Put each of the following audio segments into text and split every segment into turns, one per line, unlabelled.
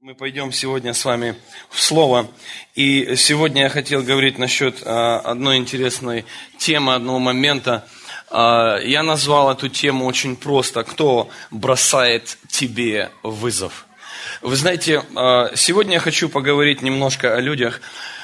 Мы пойдем сегодня с вами в Слово. И сегодня я хотел говорить насчет а, одной интересной темы, одного момента. А, я назвал эту тему очень просто. Кто бросает тебе вызов? Вы знаете, а, сегодня я хочу поговорить немножко о людях,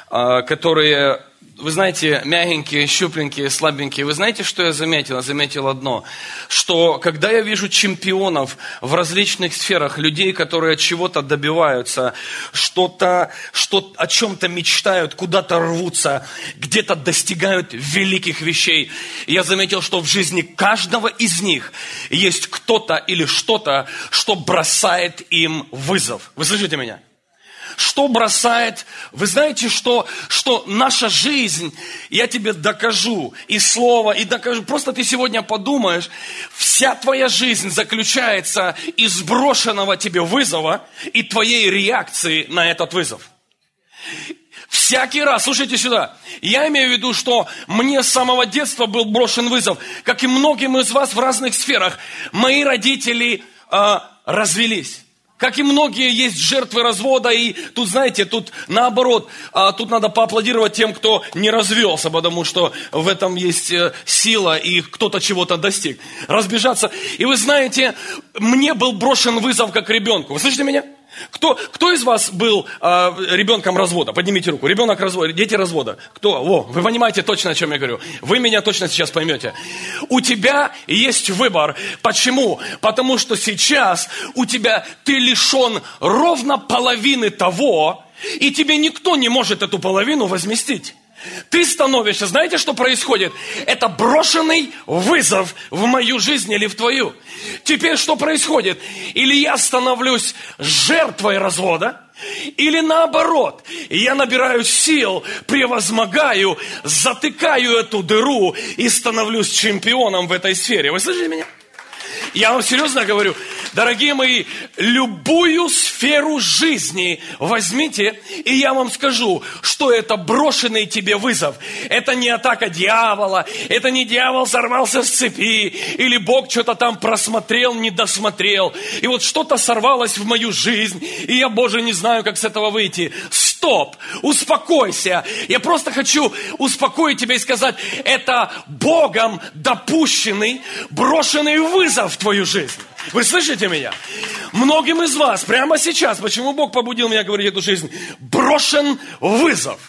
которые вы знаете, мягенькие, щупленькие, слабенькие. Вы знаете, что я заметил? Я заметил одно, что когда я вижу чемпионов в различных сферах, людей, которые от чего-то добиваются, что-то, что о чем-то мечтают, куда-то рвутся, где-то достигают великих вещей, я заметил, что в жизни каждого из них есть кто-то или что-то, что бросает им вызов. Вы слышите меня? Что бросает. Вы знаете, что, что наша жизнь, я тебе докажу и слово, и докажу. Просто ты сегодня подумаешь, вся твоя жизнь заключается из брошенного тебе вызова и твоей реакции на этот вызов. Всякий раз, слушайте сюда, я имею в виду, что мне с самого детства был брошен вызов, как и многим из вас в разных сферах. Мои родители э, развелись. Как и многие есть жертвы развода, и тут, знаете, тут наоборот, а тут надо поаплодировать тем, кто не развелся, потому что в этом есть э, сила, и кто-то чего-то достиг. Разбежаться. И вы знаете, мне был брошен вызов как ребенку. Вы слышите меня? Кто, кто из вас был э, ребенком развода? Поднимите руку. Ребенок развода, дети развода. Кто? Во, вы понимаете точно, о чем я говорю. Вы меня точно сейчас поймете. У тебя есть выбор. Почему? Потому что сейчас у тебя ты лишен ровно половины того, и тебе никто не может эту половину возместить. Ты становишься, знаете, что происходит? Это брошенный вызов в мою жизнь или в твою. Теперь что происходит? Или я становлюсь жертвой развода, или наоборот, я набираю сил, превозмогаю, затыкаю эту дыру и становлюсь чемпионом в этой сфере. Вы слышите меня? Я вам серьезно говорю, дорогие мои, любую сферу жизни возьмите, и я вам скажу, что это брошенный тебе вызов. Это не атака дьявола, это не дьявол сорвался с цепи, или Бог что-то там просмотрел, не досмотрел. И вот что-то сорвалось в мою жизнь, и я, Боже, не знаю, как с этого выйти. Стоп, успокойся. Я просто хочу успокоить тебя и сказать, это Богом допущенный, брошенный вызов в твою жизнь. Вы слышите меня? Многим из вас прямо сейчас, почему Бог побудил меня говорить эту жизнь, брошен вызов.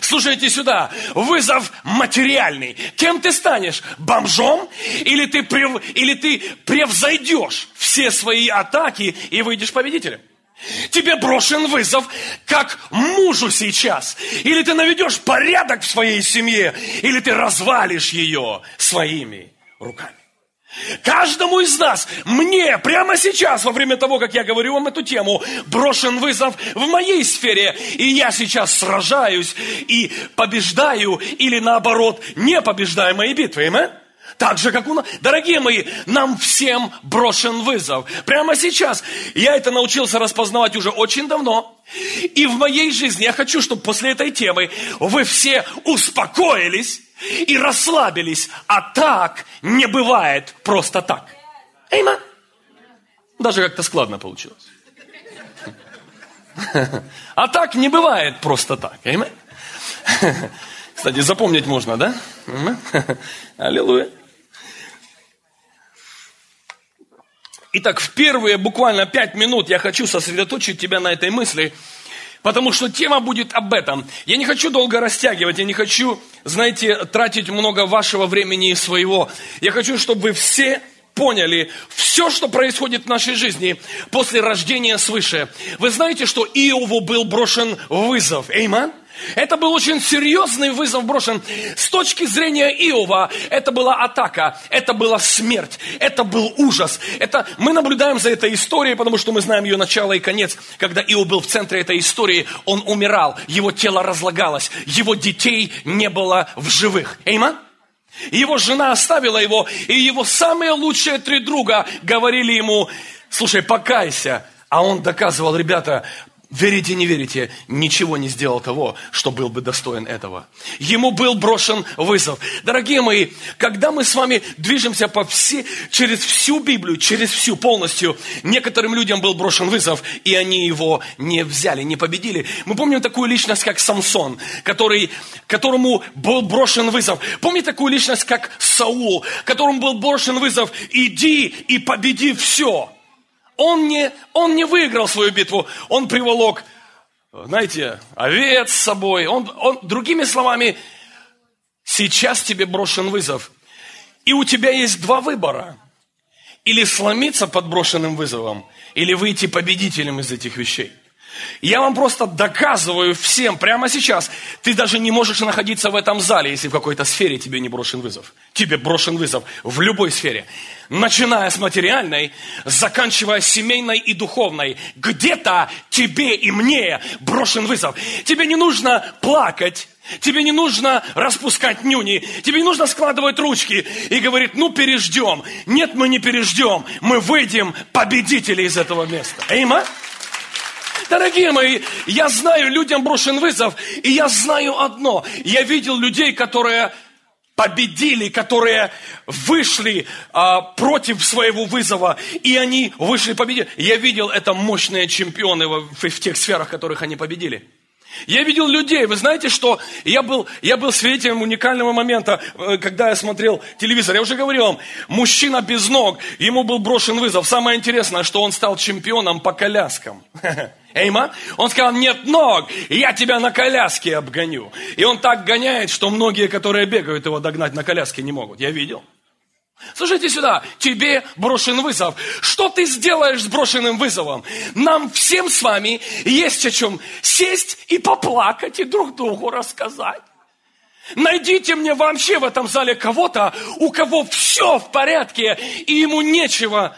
Слушайте сюда, вызов материальный. Кем ты станешь? Бомжом? Или ты, прев... Или ты превзойдешь все свои атаки и выйдешь победителем? Тебе брошен вызов, как мужу сейчас. Или ты наведешь порядок в своей семье, или ты развалишь ее своими руками. Каждому из нас, мне прямо сейчас, во время того, как я говорю вам эту тему, брошен вызов в моей сфере, и я сейчас сражаюсь и побеждаю, или наоборот, не побеждаю мои битвы. Amen? Так же, как у нас. Дорогие мои, нам всем брошен вызов. Прямо сейчас. Я это научился распознавать уже очень давно. И в моей жизни я хочу, чтобы после этой темы вы все успокоились и расслабились. А так не бывает просто так. Эйма? Даже как-то складно получилось. А так не бывает просто так. Эйма? Кстати, запомнить можно, да? Аллилуйя. Итак, в первые буквально пять минут я хочу сосредоточить тебя на этой мысли – Потому что тема будет об этом. Я не хочу долго растягивать, я не хочу, знаете, тратить много вашего времени и своего. Я хочу, чтобы вы все поняли все, что происходит в нашей жизни после рождения свыше. Вы знаете, что Иову был брошен вызов. Эйман? Это был очень серьезный вызов брошен. С точки зрения Иова, это была атака, это была смерть, это был ужас. Это, мы наблюдаем за этой историей, потому что мы знаем ее начало и конец. Когда Иов был в центре этой истории, он умирал, его тело разлагалось, его детей не было в живых. Эйман? Его жена оставила его, и его самые лучшие три друга говорили ему, слушай, покайся. А он доказывал, ребята, верите, не верите, ничего не сделал того, что был бы достоин этого. Ему был брошен вызов. Дорогие мои, когда мы с вами движемся по все, через всю Библию, через всю полностью, некоторым людям был брошен вызов, и они его не взяли, не победили. Мы помним такую личность, как Самсон, который, которому был брошен вызов. Помните такую личность, как Саул, которому был брошен вызов, иди и победи все. Он не, он не выиграл свою битву, он приволок, знаете, овец с собой. Он, он, другими словами, сейчас тебе брошен вызов. И у тебя есть два выбора. Или сломиться под брошенным вызовом, или выйти победителем из этих вещей. Я вам просто доказываю всем прямо сейчас, ты даже не можешь находиться в этом зале, если в какой-то сфере тебе не брошен вызов. Тебе брошен вызов в любой сфере. Начиная с материальной, заканчивая семейной и духовной. Где-то тебе и мне брошен вызов. Тебе не нужно плакать, Тебе не нужно распускать нюни, тебе не нужно складывать ручки и говорить, ну переждем. Нет, мы не переждем, мы выйдем победители из этого места. Эйма? Дорогие мои, я знаю, людям брошен вызов, и я знаю одно. Я видел людей, которые победили, которые вышли а, против своего вызова, и они вышли победили. Я видел это мощные чемпионы в, в тех сферах, в которых они победили. Я видел людей, вы знаете, что я был, я был свидетелем уникального момента, э, когда я смотрел телевизор. Я уже говорил вам, мужчина без ног, ему был брошен вызов. Самое интересное, что он стал чемпионом по коляскам. Эйма? Он сказал, нет ног, я тебя на коляске обгоню. И он так гоняет, что многие, которые бегают, его догнать на коляске не могут. Я видел. Слушайте сюда, тебе брошен вызов. Что ты сделаешь с брошенным вызовом? Нам всем с вами есть о чем сесть и поплакать и друг другу рассказать. Найдите мне вообще в этом зале кого-то, у кого все в порядке, и ему нечего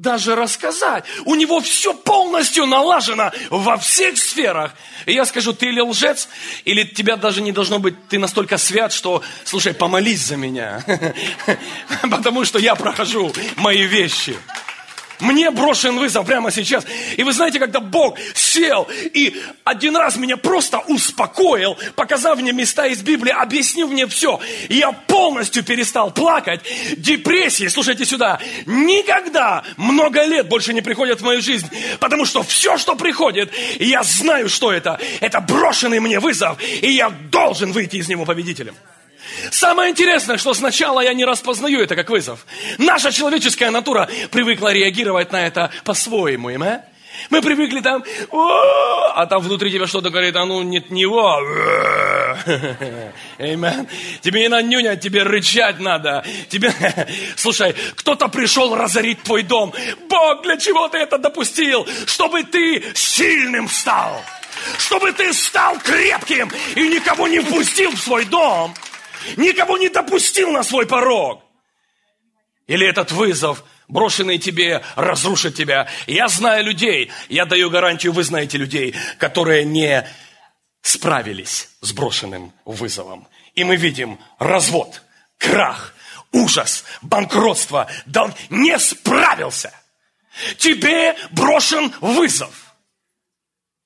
даже рассказать. У него все полностью налажено во всех сферах. И я скажу, ты или лжец, или тебя даже не должно быть, ты настолько свят, что, слушай, помолись за меня. Потому что я прохожу мои вещи. Мне брошен вызов прямо сейчас. И вы знаете, когда Бог сел и один раз меня просто успокоил, показав мне места из Библии, объяснив мне все, я полностью перестал плакать. Депрессии, слушайте сюда, никогда много лет больше не приходят в мою жизнь, потому что все, что приходит, я знаю, что это. Это брошенный мне вызов, и я должен выйти из него победителем. Самое интересное, что сначала я не распознаю это как вызов. Наша человеческая натура привыкла реагировать на это по-своему, им, а? Мы привыкли там, а там внутри тебя что-то говорит, а ну нет него. Amen. Тебе не надо нюнять, тебе рычать надо. Тебе... Слушай, кто-то пришел разорить твой дом. Бог, для чего ты это допустил? Чтобы ты сильным стал. Чтобы ты стал крепким и никого не впустил в свой дом никого не допустил на свой порог. Или этот вызов, брошенный тебе, разрушит тебя. Я знаю людей, я даю гарантию, вы знаете людей, которые не справились с брошенным вызовом. И мы видим развод, крах, ужас, банкротство. Да не справился. Тебе брошен вызов.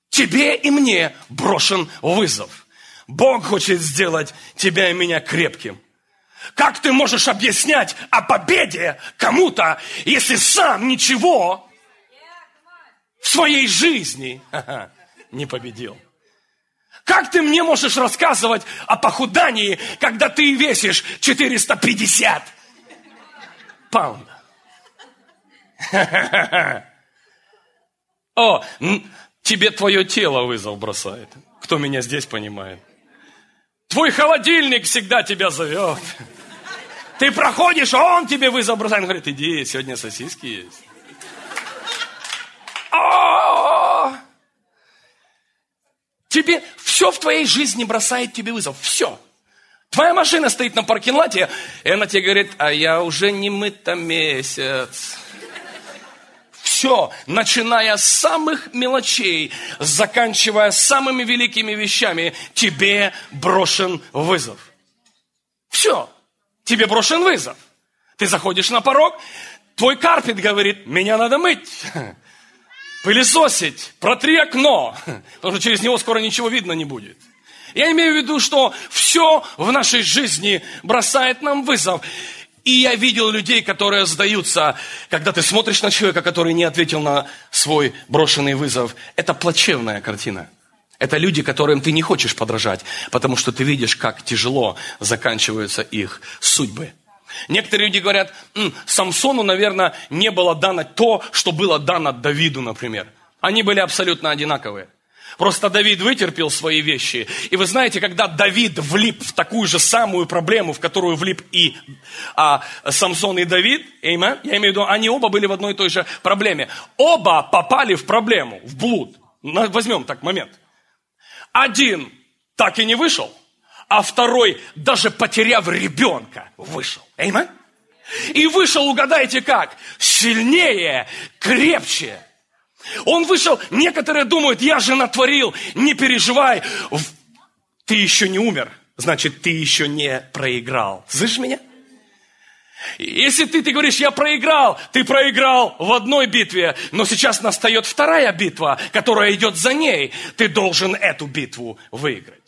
Тебе и мне брошен вызов. Бог хочет сделать тебя и меня крепким. Как ты можешь объяснять о победе кому-то, если сам ничего в своей жизни не победил? Как ты мне можешь рассказывать о похудании, когда ты весишь 450 паундов? О, тебе твое тело вызов бросает. Кто меня здесь понимает? Твой холодильник всегда тебя зовет. Ты проходишь, а он тебе вызов бросает. Он говорит, иди, сегодня сосиски есть. А! Тебе все в твоей жизни бросает тебе вызов. Все. Твоя машина стоит на паркинлате, и она тебе говорит, а я уже не мыта месяц все, начиная с самых мелочей, заканчивая самыми великими вещами, тебе брошен вызов. Все, тебе брошен вызов. Ты заходишь на порог, твой карпет говорит, меня надо мыть. пылесосить, протри окно, потому что через него скоро ничего видно не будет. Я имею в виду, что все в нашей жизни бросает нам вызов. И я видел людей, которые сдаются, когда ты смотришь на человека, который не ответил на свой брошенный вызов. Это плачевная картина. Это люди, которым ты не хочешь подражать, потому что ты видишь, как тяжело заканчиваются их судьбы. Некоторые люди говорят, М, Самсону, наверное, не было дано то, что было дано Давиду, например. Они были абсолютно одинаковые. Просто Давид вытерпел свои вещи. И вы знаете, когда Давид влип в такую же самую проблему, в которую влип и а, Самсон и Давид, amen, я имею в виду, они оба были в одной и той же проблеме. Оба попали в проблему, в блуд. Возьмем так момент. Один так и не вышел, а второй, даже потеряв ребенка, вышел. Amen? И вышел, угадайте как, сильнее, крепче. Он вышел, некоторые думают, я же натворил, не переживай. Ты еще не умер, значит, ты еще не проиграл. Слышишь меня? Если ты, ты говоришь, я проиграл, ты проиграл в одной битве, но сейчас настает вторая битва, которая идет за ней. Ты должен эту битву выиграть.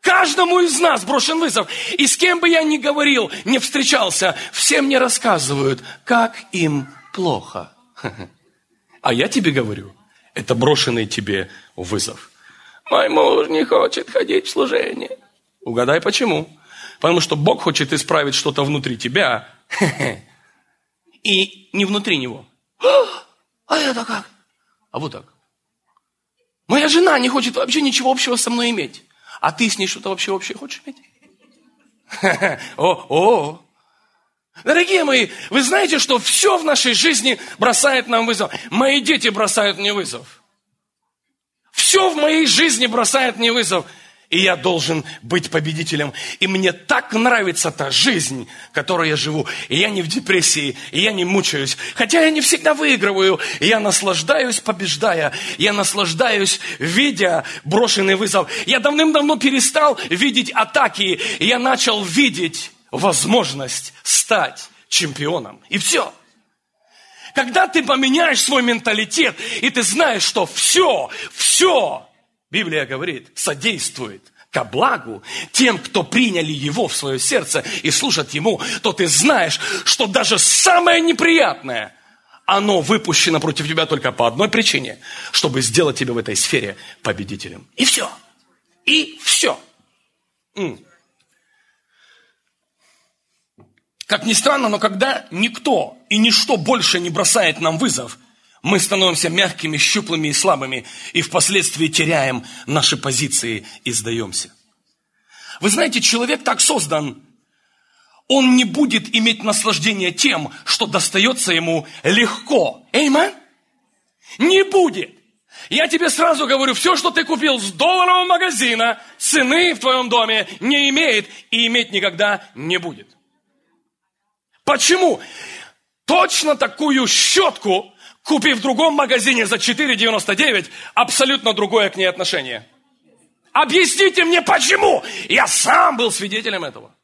Каждому из нас брошен вызов. И с кем бы я ни говорил, не встречался, все мне рассказывают, как им плохо. А я тебе говорю, это брошенный тебе вызов. Мой муж не хочет ходить в служение. Угадай почему. Потому что Бог хочет исправить что-то внутри тебя. И не внутри него. А это как? А вот так. Моя жена не хочет вообще ничего общего со мной иметь. А ты с ней что-то вообще общее хочешь иметь? О, о, Дорогие мои, вы знаете, что все в нашей жизни бросает нам вызов. Мои дети бросают мне вызов. Все в моей жизни бросает мне вызов. И я должен быть победителем. И мне так нравится та жизнь, которой я живу. И я не в депрессии, и я не мучаюсь. Хотя я не всегда выигрываю. И я наслаждаюсь, побеждая. Я наслаждаюсь, видя брошенный вызов. Я давным-давно перестал видеть атаки. И я начал видеть возможность стать чемпионом. И все. Когда ты поменяешь свой менталитет, и ты знаешь, что все, все, Библия говорит, содействует ко благу тем, кто приняли его в свое сердце и служат ему, то ты знаешь, что даже самое неприятное, оно выпущено против тебя только по одной причине, чтобы сделать тебя в этой сфере победителем. И все. И все. Как ни странно, но когда никто и ничто больше не бросает нам вызов, мы становимся мягкими, щуплыми и слабыми, и впоследствии теряем наши позиции и сдаемся. Вы знаете, человек так создан, он не будет иметь наслаждение тем, что достается ему легко. Эймен? Не будет. Я тебе сразу говорю, все, что ты купил с долларового магазина, цены в твоем доме не имеет и иметь никогда не будет. Почему? Точно такую щетку, купив в другом магазине за 4,99, абсолютно другое к ней отношение. Объясните мне, почему? Я сам был свидетелем этого.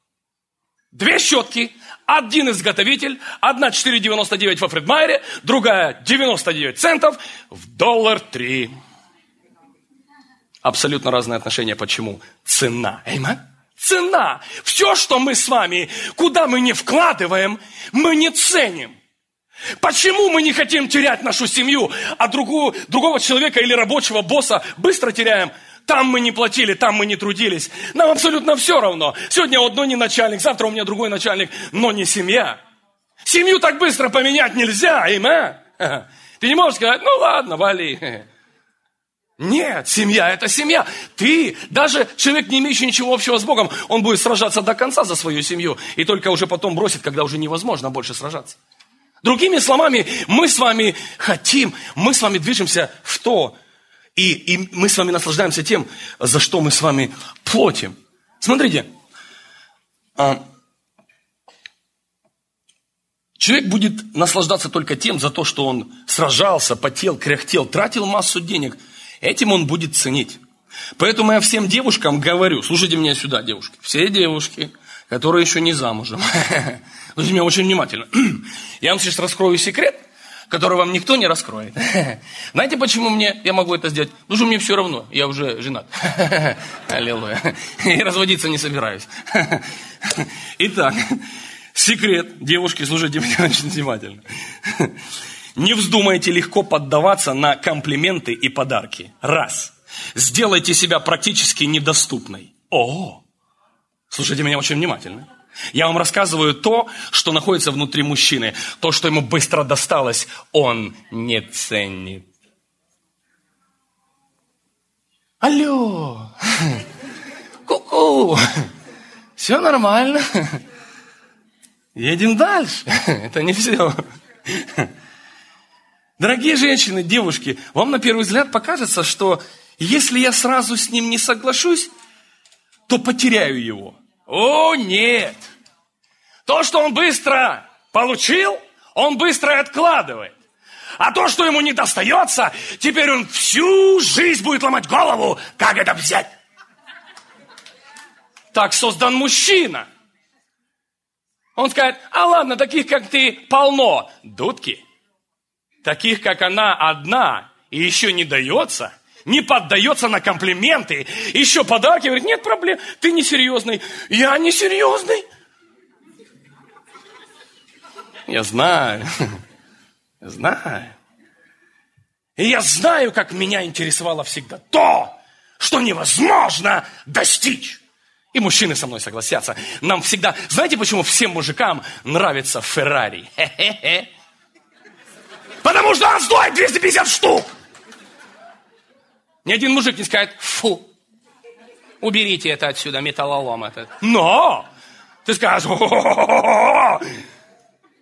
Две щетки, один изготовитель, одна 4,99 во Фредмайере, другая 99 центов, в доллар 3. Абсолютно разные отношения. Почему? Цена. Эйма? Цена. Все, что мы с вами, куда мы не вкладываем, мы не ценим. Почему мы не хотим терять нашу семью, а другую, другого человека или рабочего босса быстро теряем? Там мы не платили, там мы не трудились. Нам абсолютно все равно. Сегодня у одной не начальник, завтра у меня другой начальник, но не семья. Семью так быстро поменять нельзя, има. Ты не можешь сказать, ну ладно, вали. Нет, семья – это семья. Ты, даже человек, не имеющий ничего общего с Богом, он будет сражаться до конца за свою семью. И только уже потом бросит, когда уже невозможно больше сражаться. Другими словами, мы с вами хотим, мы с вами движемся в то, и, и мы с вами наслаждаемся тем, за что мы с вами платим. Смотрите, а, человек будет наслаждаться только тем, за то, что он сражался, потел, кряхтел, тратил массу денег – Этим он будет ценить. Поэтому я всем девушкам говорю, слушайте меня сюда, девушки, все девушки, которые еще не замужем, слушайте меня очень внимательно. Я вам сейчас раскрою секрет. который вам никто не раскроет. Знаете, почему мне, я могу это сделать? Потому что мне все равно, я уже женат. Аллилуйя. И разводиться не собираюсь. Итак, секрет. Девушки, слушайте меня очень внимательно. Не вздумайте легко поддаваться на комплименты и подарки. Раз. Сделайте себя практически недоступной. О, слушайте меня очень внимательно. Я вам рассказываю то, что находится внутри мужчины. То, что ему быстро досталось, он не ценит. Алло, ку-ку, все нормально. Едем дальше. Это не все. Дорогие женщины, девушки, вам на первый взгляд покажется, что если я сразу с ним не соглашусь, то потеряю его. О, нет! То, что он быстро получил, он быстро откладывает. А то, что ему не достается, теперь он всю жизнь будет ломать голову, как это взять. Так создан мужчина. Он скажет, а ладно, таких, как ты, полно. Дудки. Таких, как она, одна, и еще не дается – не поддается на комплименты, еще подарки, говорит, нет проблем, ты несерьезный. Я несерьезный. Я знаю, я знаю. И я знаю, как меня интересовало всегда то, что невозможно достичь. И мужчины со мной согласятся. Нам всегда... Знаете, почему всем мужикам нравится Феррари? Потому что он стоит 250 штук. Ни один мужик не скажет, фу, уберите это отсюда, металлолом этот. Но! Ты скажешь,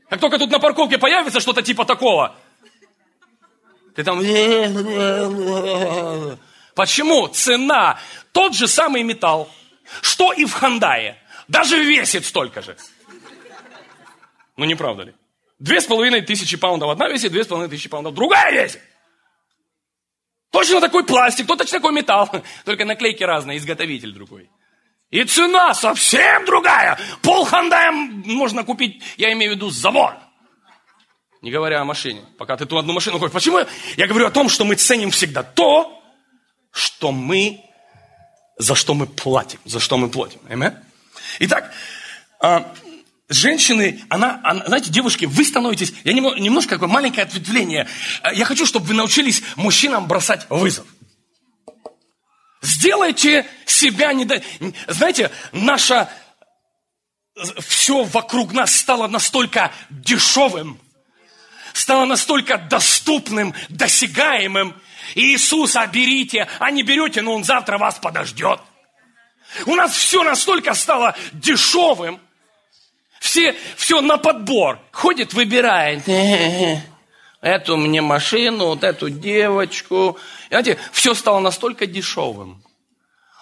как только тут на парковке появится что-то типа такого, ты там... Почему? Цена. Тот же самый металл, что и в Хандае. Даже весит столько же. Ну, не правда ли? Две с половиной тысячи паундов одна весит, две с половиной тысячи паундов другая весит. Точно такой пластик, точно такой металл. Только наклейки разные, изготовитель другой. И цена совсем другая. Пол Хандая можно купить, я имею в виду завод. Не говоря о машине. Пока ты ту одну машину купишь. Почему? Я говорю о том, что мы ценим всегда то, что мы, за что мы платим. За что мы платим. Amen? Итак, а, женщины, она, она, знаете, девушки, вы становитесь, я немного, немножко такое маленькое ответвление. Э, я хочу, чтобы вы научились мужчинам бросать вызов. Сделайте себя не... Знаете, наша... Все вокруг нас стало настолько дешевым, стало настолько доступным, досягаемым. Иисуса берите, а не берете, но Он завтра вас подождет. У нас все настолько стало дешевым, все, все на подбор. Ходит, выбирает. Эту мне машину, вот эту девочку. Знаете, все стало настолько дешевым.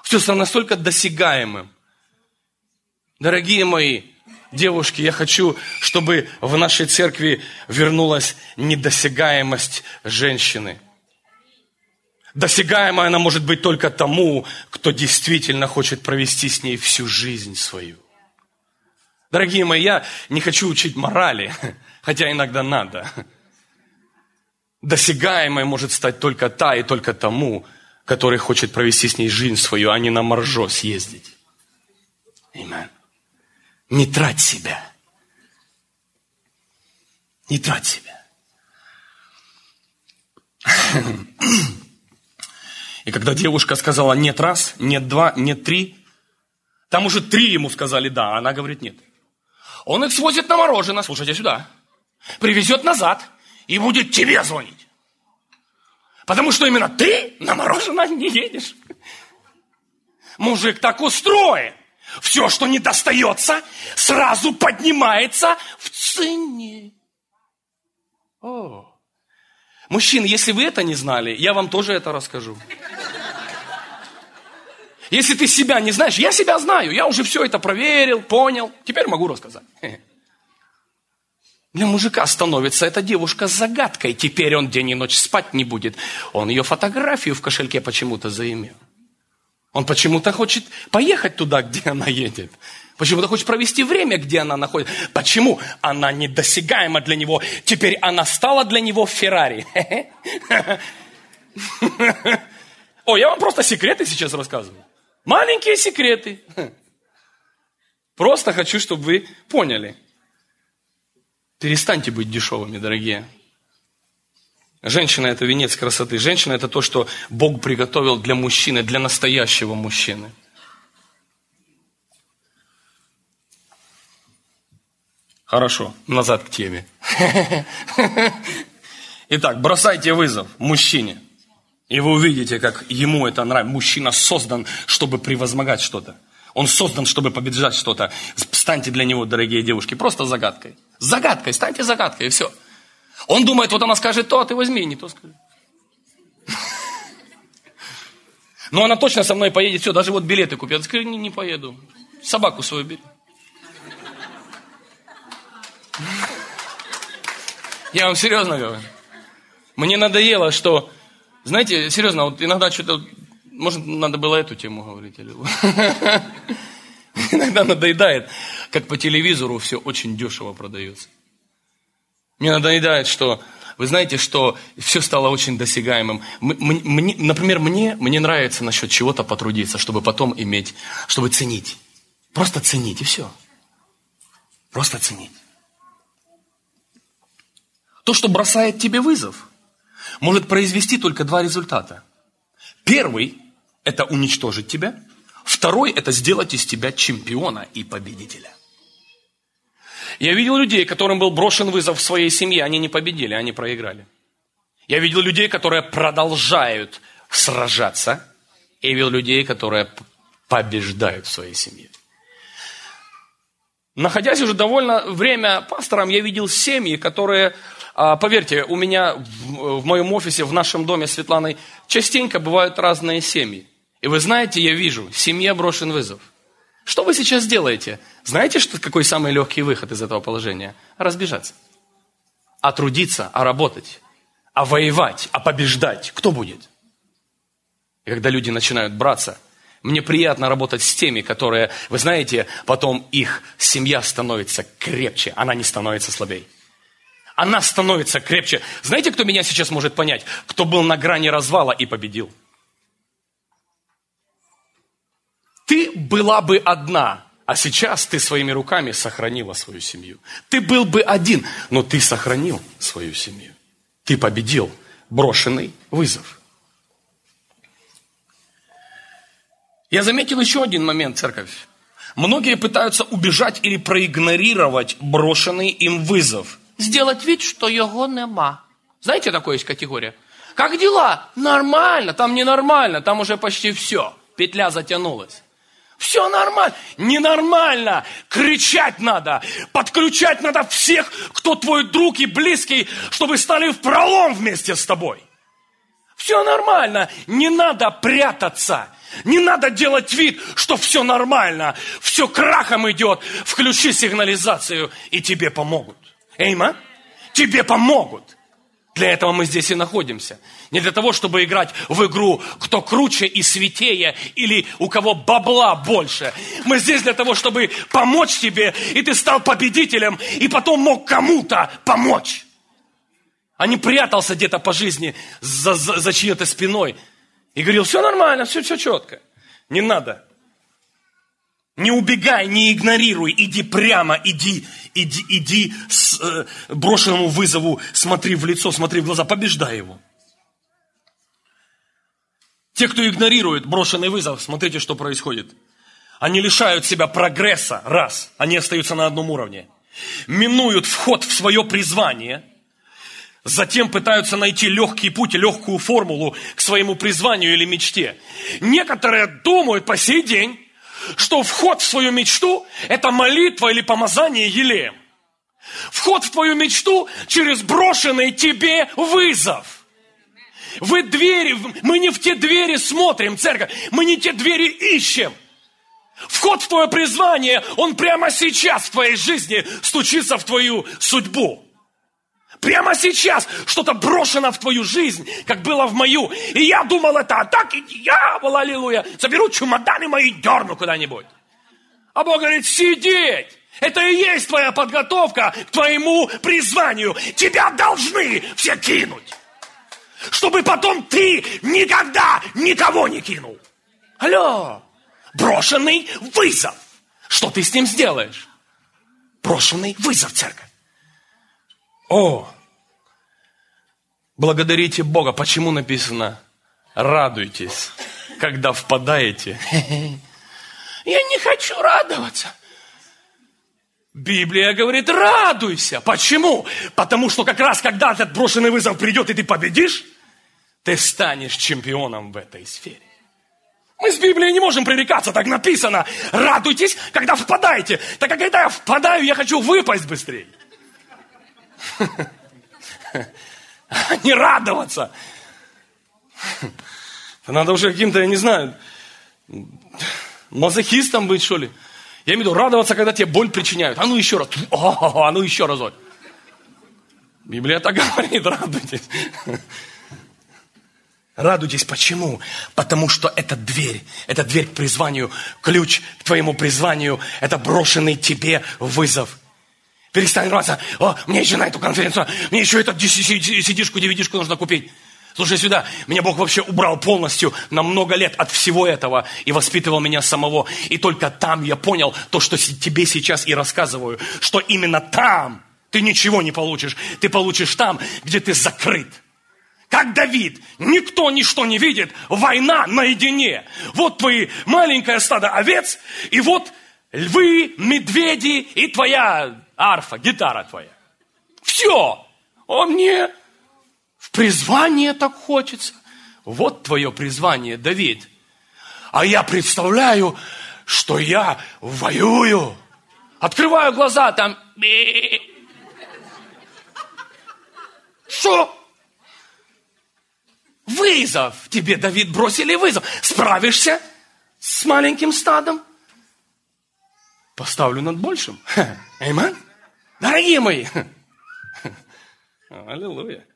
Все стало настолько досягаемым. Дорогие мои, девушки, я хочу, чтобы в нашей церкви вернулась недосягаемость женщины. Досягаемая она может быть только тому, кто действительно хочет провести с ней всю жизнь свою. Дорогие мои, я не хочу учить морали, хотя иногда надо. Досягаемой может стать только та и только тому, который хочет провести с ней жизнь свою, а не на моржо съездить. Amen. Не трать себя. Не трать себя. И когда девушка сказала нет раз, нет два, нет три, там уже три ему сказали да, а она говорит нет. Он их свозит на мороженое, слушайте сюда, привезет назад и будет тебе звонить. Потому что именно ты на мороженое не едешь. Мужик так устроен. Все, что не достается, сразу поднимается в цене. О. Мужчины, если вы это не знали, я вам тоже это расскажу. Если ты себя не знаешь, я себя знаю, я уже все это проверил, понял, теперь могу рассказать. Для мужика становится эта девушка загадкой. Теперь он день и ночь спать не будет. Он ее фотографию в кошельке почему-то заимел. Он почему-то хочет поехать туда, где она едет. Почему-то хочет провести время, где она находится. Почему? Она недосягаема для него. Теперь она стала для него Феррари. О, я вам просто секреты сейчас рассказываю. Маленькие секреты. Просто хочу, чтобы вы поняли. Перестаньте быть дешевыми, дорогие. Женщина – это венец красоты. Женщина – это то, что Бог приготовил для мужчины, для настоящего мужчины. Хорошо, назад к теме. Итак, бросайте вызов мужчине. И вы увидите, как ему это нравится. Мужчина создан, чтобы превозмогать что-то. Он создан, чтобы побеждать что-то. Станьте для него, дорогие девушки, просто загадкой. Загадкой, станьте загадкой, и все. Он думает, вот она скажет то, а ты возьми, не то скажи. Но она точно со мной поедет, все, даже вот билеты купит. Я не, не поеду. Собаку свою бери. Я вам серьезно говорю. Мне надоело, что, знаете, серьезно, вот иногда что-то, может, надо было эту тему говорить. Или... Иногда надоедает, как по телевизору все очень дешево продается. Мне надоедает, что, вы знаете, что все стало очень досягаемым. Мне, например, мне, мне нравится насчет чего-то потрудиться, чтобы потом иметь, чтобы ценить. Просто ценить, и все. Просто ценить. То, что бросает тебе вызов, может произвести только два результата. Первый – это уничтожить тебя. Второй – это сделать из тебя чемпиона и победителя. Я видел людей, которым был брошен вызов в своей семье, они не победили, они проиграли. Я видел людей, которые продолжают сражаться, я видел людей, которые побеждают в своей семье. Находясь уже довольно время пастором, я видел семьи, которые, поверьте, у меня в моем офисе, в нашем доме Светланой, частенько бывают разные семьи. И вы знаете, я вижу, семье брошен вызов. Что вы сейчас делаете? Знаете, что, какой самый легкий выход из этого положения? Разбежаться. А трудиться, а работать, а воевать, а побеждать. Кто будет? И когда люди начинают браться, мне приятно работать с теми, которые, вы знаете, потом их семья становится крепче, она не становится слабее. Она становится крепче. Знаете, кто меня сейчас может понять? Кто был на грани развала и победил? Ты была бы одна, а сейчас ты своими руками сохранила свою семью. Ты был бы один, но ты сохранил свою семью. Ты победил брошенный вызов. Я заметил еще один момент, церковь. Многие пытаются убежать или проигнорировать брошенный им вызов. Сделать вид, что его нема. Знаете, такая есть категория? Как дела? Нормально, там ненормально, там уже почти все. Петля затянулась. Все нормально. Ненормально. Кричать надо. Подключать надо всех, кто твой друг и близкий, чтобы стали в пролом вместе с тобой. Все нормально. Не надо прятаться. Не надо делать вид, что все нормально. Все крахом идет. Включи сигнализацию, и тебе помогут. Эйма, тебе помогут. Для этого мы здесь и находимся. Не для того, чтобы играть в игру, кто круче и святее, или у кого бабла больше. Мы здесь для того, чтобы помочь тебе, и ты стал победителем, и потом мог кому-то помочь. А не прятался где-то по жизни за, за, за чьей-то спиной и говорил, все нормально, все, все четко. Не надо. Не убегай, не игнорируй, иди прямо, иди, иди, иди с э, брошенному вызову, смотри в лицо, смотри в глаза, побеждай его. Те, кто игнорирует брошенный вызов, смотрите, что происходит. Они лишают себя прогресса, раз, они остаются на одном уровне. Минуют вход в свое призвание, затем пытаются найти легкий путь, легкую формулу к своему призванию или мечте. Некоторые думают по сей день, что вход в свою мечту – это молитва или помазание елеем. Вход в твою мечту через брошенный тебе вызов. Вы двери, мы не в те двери смотрим, церковь, мы не те двери ищем. Вход в твое призвание, он прямо сейчас в твоей жизни стучится в твою судьбу.
Прямо сейчас что-то брошено в твою жизнь, как было в мою. И я думал, это атаки дьявола, аллилуйя. Заберу чемоданы мои и дерну куда-нибудь. А Бог говорит, сидеть. Это и есть твоя подготовка к твоему призванию. Тебя должны все кинуть. Чтобы потом ты никогда никого не кинул. Алло. Брошенный вызов. Что ты с ним сделаешь? Брошенный вызов, церковь. О, благодарите Бога. Почему написано радуйтесь, когда впадаете? Я не хочу радоваться. Библия говорит, радуйся. Почему? Потому что как раз, когда этот брошенный вызов придет, и ты победишь, ты станешь чемпионом в этой сфере. Мы с Библией не можем пререкаться, так написано. Радуйтесь, когда впадаете. Так как когда я впадаю, я хочу выпасть быстрее. Не радоваться. Надо уже каким-то, я не знаю, мазохистом быть, что ли. Я имею в виду радоваться, когда тебе боль причиняют. А ну еще раз. А ну еще разок. Библия так говорит, радуйтесь. Радуйтесь. Почему? Потому что это дверь. Это дверь к призванию. Ключ к твоему призванию. Это брошенный тебе вызов. Перестань рваться. О, мне еще на эту конференцию, мне еще эту сидишку, DVD-шку нужно купить. Слушай сюда, меня Бог вообще убрал полностью на много лет от всего этого и воспитывал меня самого. И только там я понял то, что тебе сейчас и рассказываю, что именно там ты ничего не получишь. Ты получишь там, где ты закрыт. Как Давид, никто ничто не видит, война наедине. Вот твои маленькое стадо овец, и вот львы, медведи и твоя арфа, гитара твоя. Все. Он мне в призвание так хочется. Вот твое призвание, Давид. А я представляю, что я воюю. Открываю глаза, там... Что? Вызов. Тебе, Давид, бросили вызов. Справишься с маленьким стадом? Поставлю над большим. Аминь. Дорогие мои. Аллилуйя.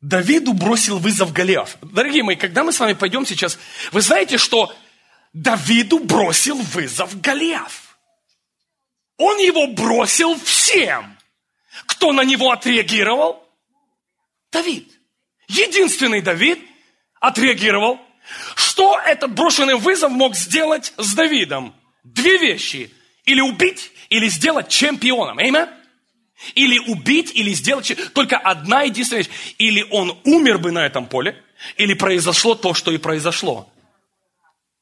Давиду бросил вызов Голиаф. Дорогие мои, когда мы с вами пойдем сейчас, вы знаете, что Давиду бросил вызов Голиаф. Он его бросил всем. Кто на него отреагировал? Давид. Единственный Давид отреагировал. Что этот брошенный вызов мог сделать с Давидом? Две вещи. Или убить, или сделать чемпионом. Аминь? Или убить, или сделать... Только одна единственная вещь. Или он умер бы на этом поле, или произошло то, что и произошло.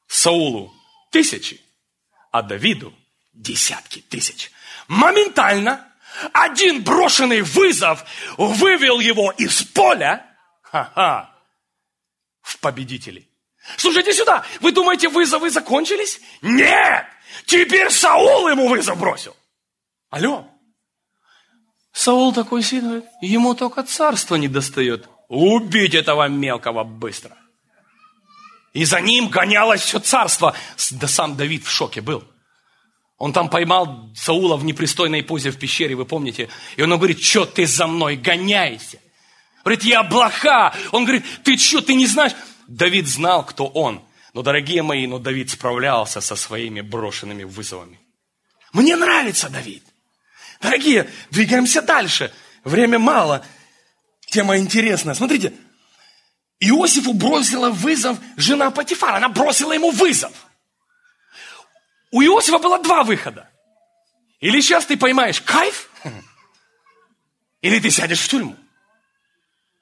Саулу тысячи, а Давиду десятки тысяч. Моментально один брошенный вызов вывел его из поля ха-ха, в победителей. Слушайте сюда, вы думаете, вызовы закончились? Нет! Теперь Саул ему вызов бросил. Алло. Саул такой сидит, ему только царство не достает. Убить этого мелкого быстро. И за ним гонялось все царство. Да сам Давид в шоке был. Он там поймал Саула в непристойной позе в пещере, вы помните? И он говорит, что ты за мной гоняешься? Говорит, я блоха. Он говорит, ты что, ты не знаешь? Давид знал, кто он. Но, дорогие мои, но Давид справлялся со своими брошенными вызовами. Мне нравится Давид. Дорогие, двигаемся дальше. Время мало. Тема интересная. Смотрите, Иосифу бросила вызов жена Патифара. Она бросила ему вызов. У Иосифа было два выхода. Или сейчас ты поймаешь кайф, или ты сядешь в тюрьму.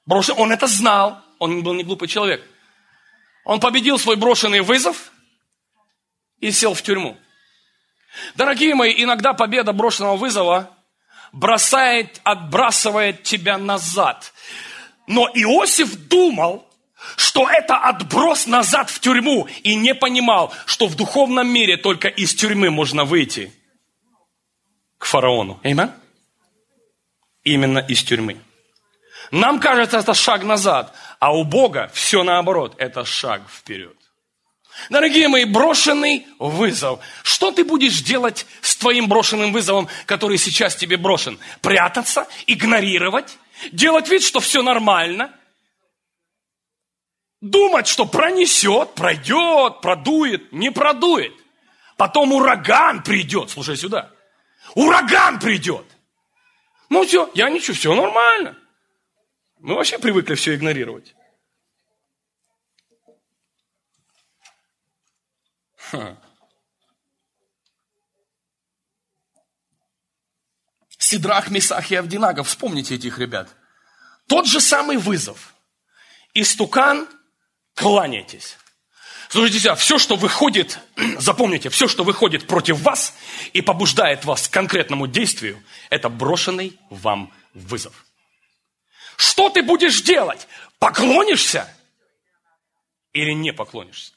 Он это знал, он был не глупый человек. Он победил свой брошенный вызов и сел в тюрьму. Дорогие мои, иногда победа брошенного вызова бросает, отбрасывает тебя назад. Но Иосиф думал, что это отброс назад в тюрьму и не понимал, что в духовном мире только из тюрьмы можно выйти к фараону. Аминь? Именно из тюрьмы. Нам кажется, это шаг назад, а у Бога все наоборот, это шаг вперед. Дорогие мои, брошенный вызов. Что ты будешь делать с твоим брошенным вызовом, который сейчас тебе брошен? Прятаться, игнорировать, делать вид, что все нормально, думать, что пронесет, пройдет, продует, не продует. Потом ураган придет, слушай сюда. Ураган придет. Ну все, я ничего, все нормально. Мы вообще привыкли все игнорировать. Ха. Сидрах, Месах и Авдинага, вспомните этих ребят. Тот же самый вызов. Истукан, кланяйтесь. Слушайте сюда, все, что выходит, запомните, все, что выходит против вас и побуждает вас к конкретному действию, это брошенный вам вызов. Что ты будешь делать? Поклонишься или не поклонишься?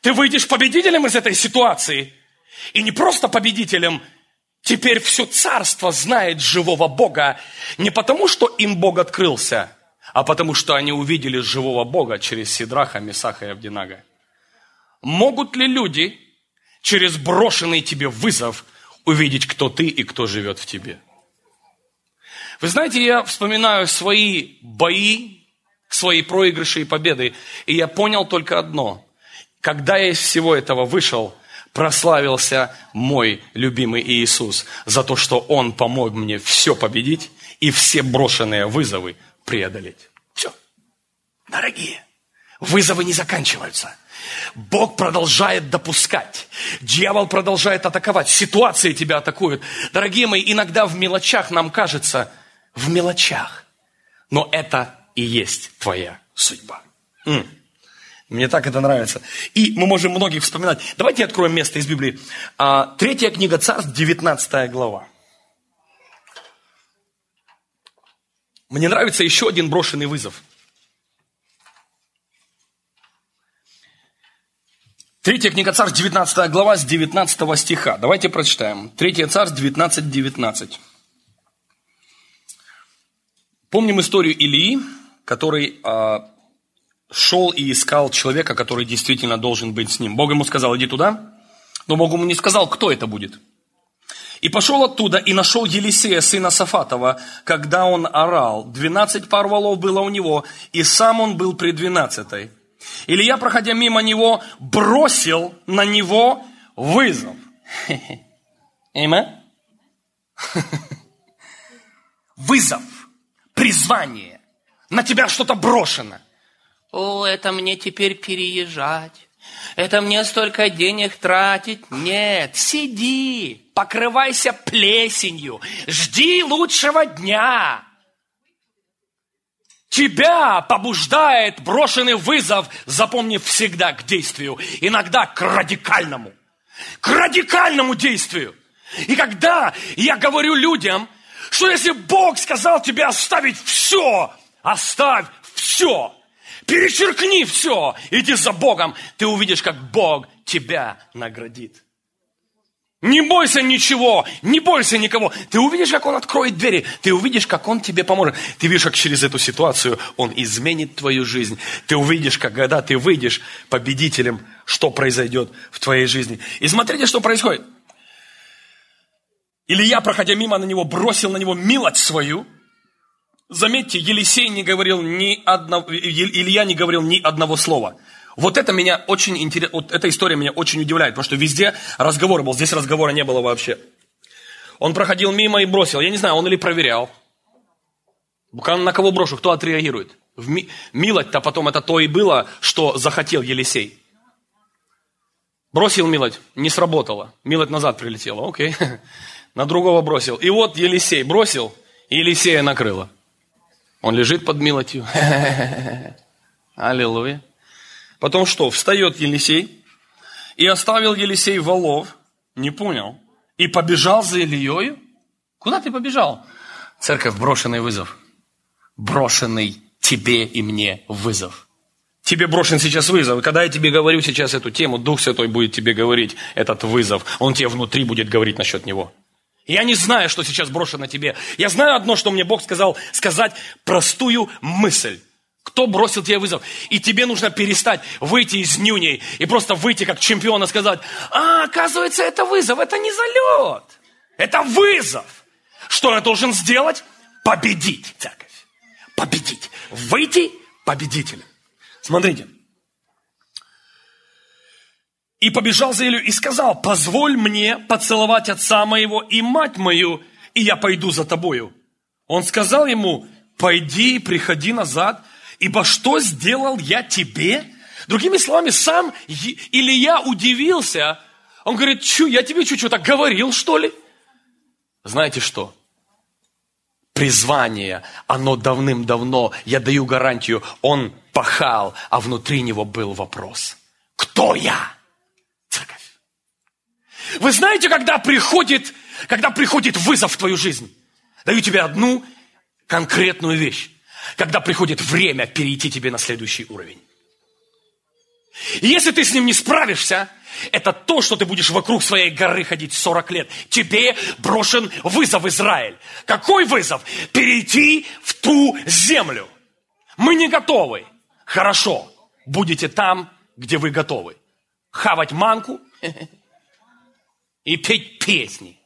Ты выйдешь победителем из этой ситуации. И не просто победителем, теперь все царство знает живого Бога. Не потому, что им Бог открылся, а потому, что они увидели живого Бога через Сидраха, Месаха и Авдинага. Могут ли люди через брошенный тебе вызов увидеть, кто ты и кто живет в тебе? Вы знаете, я вспоминаю свои бои, свои проигрыши и победы, и я понял только одно. Когда я из всего этого вышел, прославился мой любимый Иисус за то, что Он помог мне все победить и все брошенные вызовы преодолеть. Все. Дорогие, вызовы не заканчиваются. Бог продолжает допускать. Дьявол продолжает атаковать. Ситуации тебя атакуют. Дорогие мои, иногда в мелочах нам кажется, в мелочах. Но это и есть твоя судьба. Мне так это нравится. И мы можем многих вспоминать. Давайте откроем место из Библии. А, третья книга Царств, 19 глава. Мне нравится еще один брошенный вызов. Третья книга Царств, 19 глава, с 19 стиха. Давайте прочитаем. Третья Царств, 19, 19. Помним историю Илии, который а, шел и искал человека, который действительно должен быть с ним. Бог ему сказал, иди туда, но Бог ему не сказал, кто это будет. И пошел оттуда и нашел Елисея, сына Сафатова, когда он орал. Двенадцать пар валов было у него, и сам он был при двенадцатой. Илья, проходя мимо него, бросил на него вызов. Эйма? Вызов, призвание. На тебя что-то брошено.
О, это мне теперь переезжать. Это мне столько денег тратить. Нет, сиди,
покрывайся плесенью, жди лучшего дня. Тебя побуждает брошенный вызов, запомни всегда к действию, иногда к радикальному. К радикальному действию. И когда я говорю людям, что если Бог сказал тебе оставить все, оставь все. Перечеркни все, иди за Богом, ты увидишь, как Бог тебя наградит. Не бойся ничего, не бойся никого. Ты увидишь, как Он откроет двери, ты увидишь, как Он тебе поможет. Ты видишь, как через эту ситуацию Он изменит твою жизнь. Ты увидишь, как когда ты выйдешь победителем, что произойдет в твоей жизни. И смотрите, что происходит. Илья, проходя мимо на него, бросил на него милость свою – Заметьте, Елисей не говорил ни одного, Илья не говорил ни одного слова. Вот это меня очень интересно, вот эта история меня очень удивляет, потому что везде разговор был, здесь разговора не было вообще. Он проходил мимо и бросил. Я не знаю, он или проверял. На кого брошу, кто отреагирует? Ми... Милость-то потом это то и было, что захотел Елисей. Бросил милость, не сработало. Милость назад прилетела, окей. На другого бросил. И вот Елисей бросил, и Елисея накрыло. Он лежит под милостью. Аллилуйя. Потом что? Встает Елисей и оставил Елисей валов. Не понял. И побежал за Ильею. Куда ты побежал? Церковь, брошенный вызов. Брошенный тебе и мне вызов. Тебе брошен сейчас вызов. когда я тебе говорю сейчас эту тему, Дух Святой будет тебе говорить этот вызов. Он тебе внутри будет говорить насчет него. Я не знаю, что сейчас брошено тебе. Я знаю одно, что мне Бог сказал сказать простую мысль. Кто бросил тебе вызов. И тебе нужно перестать выйти из нюней и просто выйти как чемпион и сказать, а, оказывается, это вызов, это не залет, это вызов. Что я должен сделать? Победить, церковь. Победить. Выйти победителем. Смотрите. И побежал за Илью и сказал, позволь мне поцеловать отца моего и мать мою, и я пойду за тобою. Он сказал ему, пойди приходи назад, ибо что сделал я тебе? Другими словами, сам Илья удивился. Он говорит, чу, я тебе чуть-чуть так говорил, что ли? Знаете что? Призвание, оно давным-давно, я даю гарантию, он пахал, а внутри него был вопрос. Кто я? Церковь. Вы знаете, когда приходит, когда приходит вызов в твою жизнь? Даю тебе одну конкретную вещь. Когда приходит время перейти тебе на следующий уровень. И если ты с ним не справишься, это то, что ты будешь вокруг своей горы ходить 40 лет. Тебе брошен вызов, Израиль. Какой вызов? Перейти в ту землю. Мы не готовы. Хорошо, будете там, где вы готовы. Хавать манку и петь песни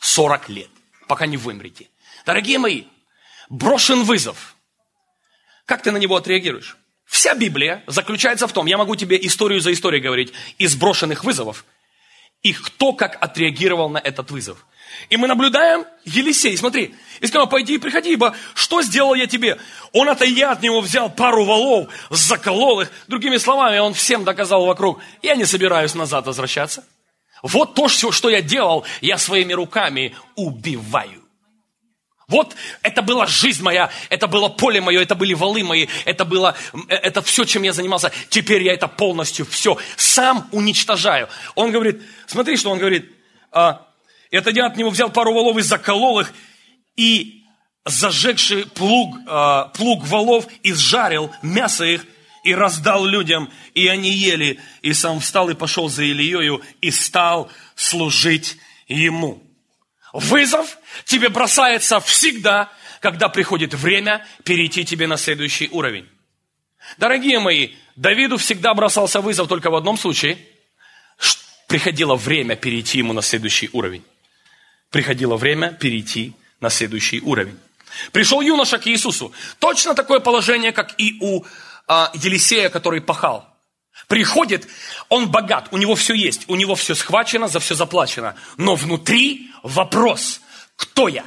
40 лет, пока не вымрете. Дорогие мои, брошен вызов. Как ты на него отреагируешь? Вся Библия заключается в том, я могу тебе историю за историей говорить, из брошенных вызовов, и кто как отреагировал на этот вызов. И мы наблюдаем Елисей, смотри, и сказал, пойди и приходи, ибо что сделал я тебе? Он это я от него взял пару валов, заколол их. Другими словами, он всем доказал вокруг, я не собираюсь назад возвращаться. Вот то, что я делал, я своими руками убиваю. Вот это была жизнь моя, это было поле мое, это были валы мои, это было, э, это все, чем я занимался. Теперь я это полностью все сам уничтожаю. Он говорит, смотри, что он говорит. А, это я от него взял пару валов и заколол их, и зажегший плуг, а, плуг валов изжарил мясо их, и раздал людям, и они ели. И сам встал и пошел за Ильею, и стал служить ему. Вызов тебе бросается всегда, когда приходит время перейти тебе на следующий уровень. Дорогие мои, Давиду всегда бросался вызов только в одном случае. Приходило время перейти ему на следующий уровень. Приходило время перейти на следующий уровень. Пришел юноша к Иисусу. Точно такое положение, как и у а, Елисея, который пахал. Приходит, он богат, у него все есть, у него все схвачено, за все заплачено. Но внутри вопрос, кто я?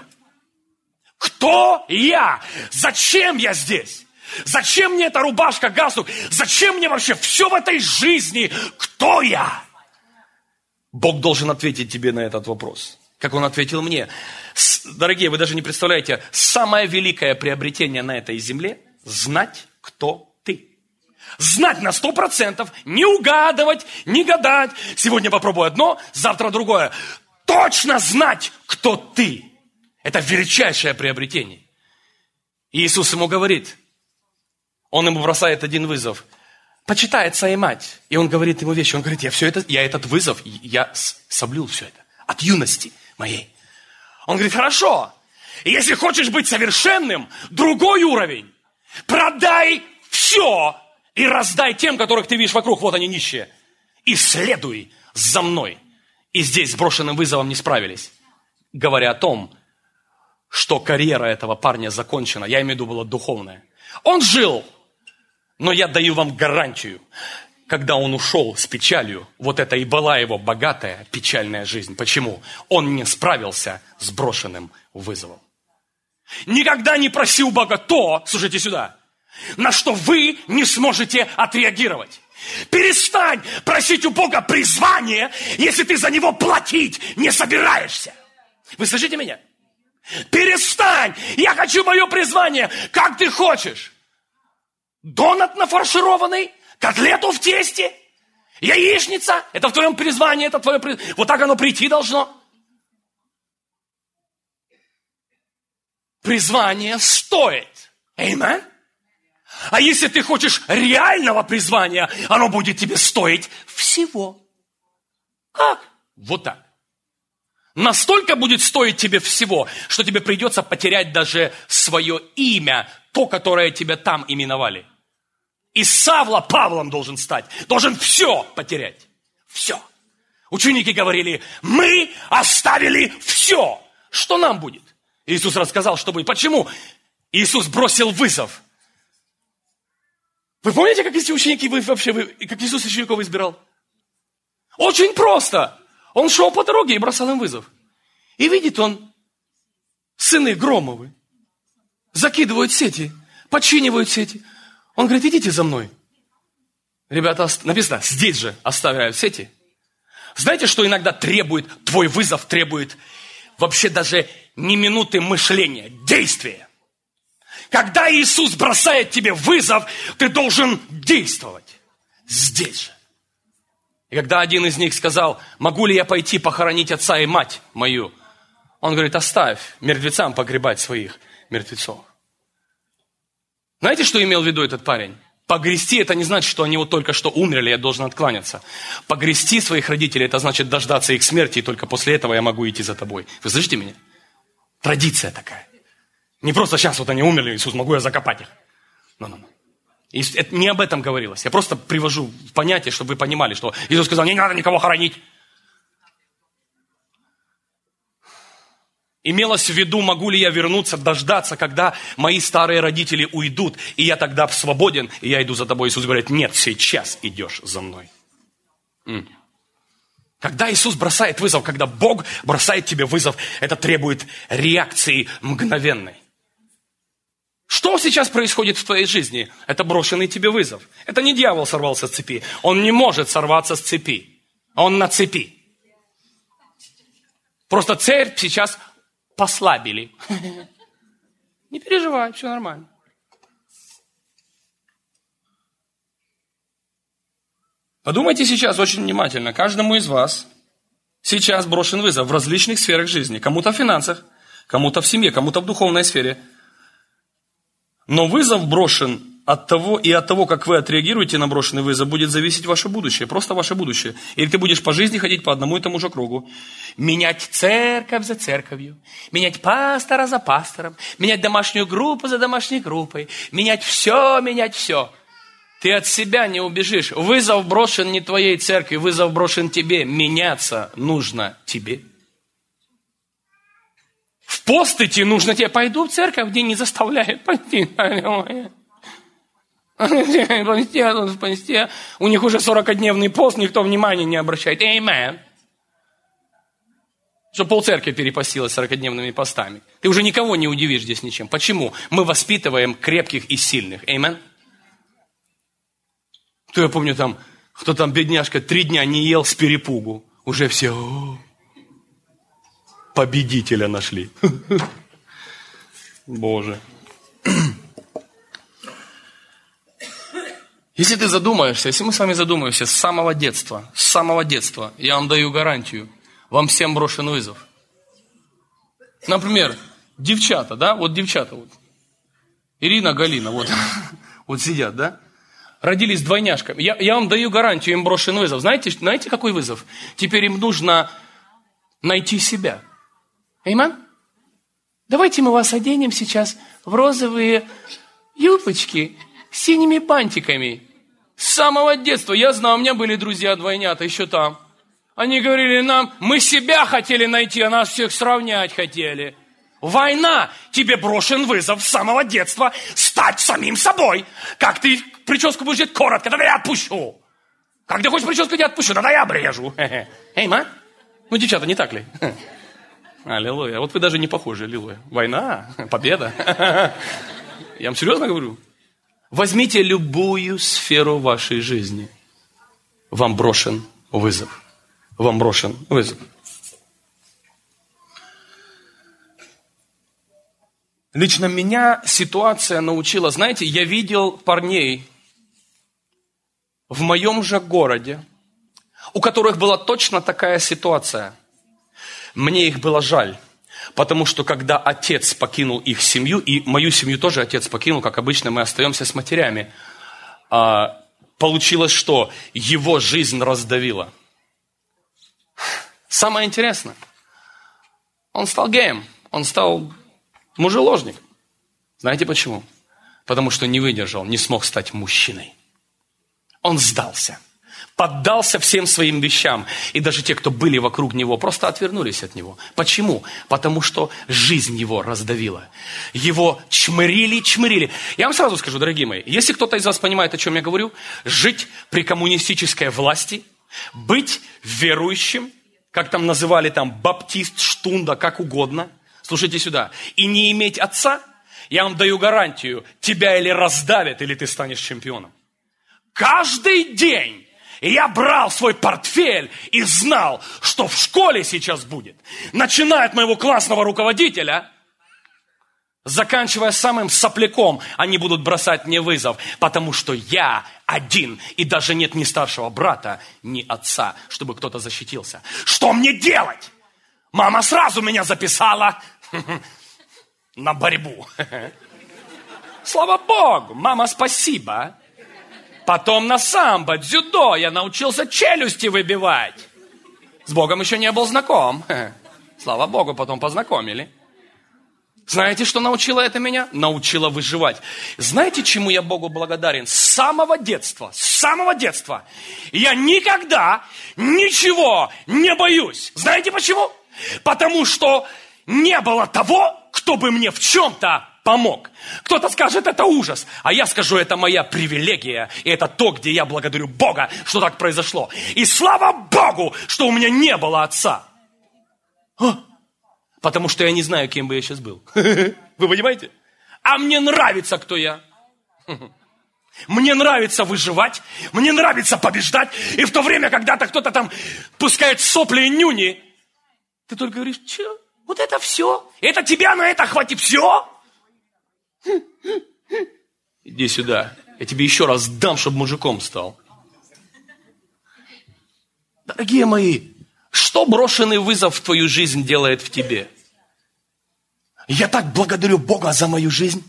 Кто я? Зачем я здесь? Зачем мне эта рубашка, галстук? Зачем мне вообще все в этой жизни? Кто я? Бог должен ответить тебе на этот вопрос. Как он ответил мне. Дорогие, вы даже не представляете, самое великое приобретение на этой земле – знать, кто знать на сто процентов, не угадывать, не гадать. Сегодня попробую одно, завтра другое. Точно знать, кто ты. Это величайшее приобретение. И Иисус ему говорит, он ему бросает один вызов. Почитай отца и мать. И он говорит ему вещи. Он говорит, я все это, я этот вызов, я соблюл все это. От юности моей. Он говорит, хорошо. Если хочешь быть совершенным, другой уровень. Продай все и раздай тем, которых ты видишь вокруг, вот они нищие. И следуй за мной. И здесь с брошенным вызовом не справились. Говоря о том, что карьера этого парня закончена, я имею в виду была духовная. Он жил, но я даю вам гарантию, когда он ушел с печалью, вот это и была его богатая печальная жизнь. Почему? Он не справился с брошенным вызовом. Никогда не просил Бога то, слушайте сюда, на что вы не сможете отреагировать. Перестань просить у Бога призвание, если ты за него платить не собираешься. Вы слышите меня? Перестань! Я хочу мое призвание, как ты хочешь. Донат нафаршированный, котлету в тесте, яичница. Это в твоем призвании, это твое призвание. Вот так оно прийти должно. Призвание стоит. Аминь. А если ты хочешь реального призвания, оно будет тебе стоить всего. Как? Вот так. Настолько будет стоить тебе всего, что тебе придется потерять даже свое имя то, которое тебя там именовали. И Савла Павлом должен стать. Должен все потерять. Все. Ученики говорили, мы оставили все. Что нам будет? Иисус рассказал, что будет. Почему? Иисус бросил вызов. Вы помните, как эти ученики вы вообще, вы, как Иисус учеников избирал? Очень просто. Он шел по дороге и бросал им вызов. И видит он, сыны Громовы закидывают сети, подчинивают сети. Он говорит, идите за мной. Ребята, написано, здесь же оставляют сети. Знаете, что иногда требует, твой вызов требует вообще даже не минуты мышления, действия. Когда Иисус бросает тебе вызов, ты должен действовать. Здесь же. И когда один из них сказал, могу ли я пойти похоронить отца и мать мою, он говорит, оставь мертвецам погребать своих мертвецов. Знаете, что имел в виду этот парень? Погрести – это не значит, что они вот только что умерли, я должен откланяться. Погрести своих родителей – это значит дождаться их смерти, и только после этого я могу идти за тобой. Вы слышите меня? Традиция такая. Не просто сейчас вот они умерли, Иисус, могу я закопать их. No, no, no. И это не об этом говорилось. Я просто привожу понятие, чтобы вы понимали, что Иисус сказал, не надо никого хоронить. Имелось в виду, могу ли я вернуться, дождаться, когда мои старые родители уйдут, и я тогда свободен, и я иду за тобой. Иисус говорит, нет, сейчас идешь за мной. Когда Иисус бросает вызов, когда Бог бросает тебе вызов, это требует реакции мгновенной. Что сейчас происходит в твоей жизни? Это брошенный тебе вызов. Это не дьявол сорвался с цепи. Он не может сорваться с цепи. Он на цепи. Просто церковь сейчас послабили. Не переживай, все нормально. Подумайте сейчас очень внимательно. Каждому из вас сейчас брошен вызов в различных сферах жизни. Кому-то в финансах, кому-то в семье, кому-то в духовной сфере – но вызов брошен от того, и от того, как вы отреагируете на брошенный вызов, будет зависеть ваше будущее, просто ваше будущее. Или ты будешь по жизни ходить по одному и тому же кругу. Менять церковь за церковью, менять пастора за пастором, менять домашнюю группу за домашней группой, менять все, менять все. Ты от себя не убежишь. Вызов брошен не твоей церкви, вызов брошен тебе. Меняться нужно тебе. В пост идти нужно тебе. Пойду в церковь, где не заставляют пойти. Аллилуйя. Посте. У них уже 40-дневный пост, никто внимания не обращает. Amen. Что полцеркви перепостилась 40-дневными постами. Ты уже никого не удивишь здесь ничем. Почему? Мы воспитываем крепких и сильных. Amen. То я помню там, кто там, бедняжка, три дня не ел с перепугу. Уже все, победителя нашли. Боже. Если ты задумаешься, если мы с вами задумаемся с самого детства, с самого детства, я вам даю гарантию, вам всем брошен вызов. Например, девчата, да, вот девчата, вот. Ирина, Галина, вот, вот сидят, да, родились двойняшками. Я, я вам даю гарантию, им брошен вызов. Знаете, знаете, какой вызов? Теперь им нужно найти себя. Эйман? Давайте мы вас оденем сейчас в розовые юбочки с синими бантиками. С самого детства. Я знаю, у меня были друзья-двойнята еще там. Они говорили нам, мы себя хотели найти, а нас всех сравнять хотели. Война! Тебе брошен вызов с самого детства стать самим собой. Как ты прическу будешь делать коротко, тогда я отпущу. Как ты хочешь прическу, я отпущу, тогда я обрежу. Эй, ма? Ну, девчата, не так ли? Аллилуйя. Вот вы даже не похожи, аллилуйя. Война, победа. Я вам серьезно говорю. Возьмите любую сферу вашей жизни. Вам брошен вызов. Вам брошен вызов. Лично меня ситуация научила, знаете, я видел парней в моем же городе, у которых была точно такая ситуация. Мне их было жаль. Потому что когда отец покинул их семью, и мою семью тоже отец покинул, как обычно мы остаемся с матерями, а, получилось, что его жизнь раздавила. Самое интересное, он стал геем, он стал мужеложник. Знаете почему? потому что не выдержал, не смог стать мужчиной. Он сдался, поддался всем своим вещам. И даже те, кто были вокруг него, просто отвернулись от него. Почему? Потому что жизнь его раздавила. Его чмырили, чмырили. Я вам сразу скажу, дорогие мои, если кто-то из вас понимает, о чем я говорю, жить при коммунистической власти, быть верующим, как там называли там баптист, штунда, как угодно, слушайте сюда, и не иметь отца, я вам даю гарантию, тебя или раздавят, или ты станешь чемпионом. Каждый день я брал свой портфель и знал, что в школе сейчас будет. Начиная от моего классного руководителя, заканчивая самым сопляком, они будут бросать мне вызов, потому что я один, и даже нет ни старшего брата, ни отца, чтобы кто-то защитился. Что мне делать? Мама сразу меня записала на борьбу. Слава Богу, мама, спасибо. Потом на самбо, дзюдо я научился челюсти выбивать. С Богом еще не был знаком. Слава Богу, потом познакомили. Знаете, что научило это меня? Научило выживать. Знаете, чему я Богу благодарен? С самого детства, с самого детства я никогда ничего не боюсь. Знаете почему? Потому что не было того, кто бы мне в чем-то помог. Кто-то скажет, это ужас, а я скажу, это моя привилегия, и это то, где я благодарю Бога, что так произошло. И слава Богу, что у меня не было отца. А? Потому что я не знаю, кем бы я сейчас был. Вы понимаете? А мне нравится, кто я. Мне нравится выживать, мне нравится побеждать. И в то время, когда-то кто-то там пускает сопли и нюни, ты только говоришь, что? Вот это все? Это тебя на это хватит все? Иди сюда. Я тебе еще раз дам, чтобы мужиком стал. Дорогие мои, что брошенный вызов в твою жизнь делает в тебе? Я так благодарю Бога за мою жизнь.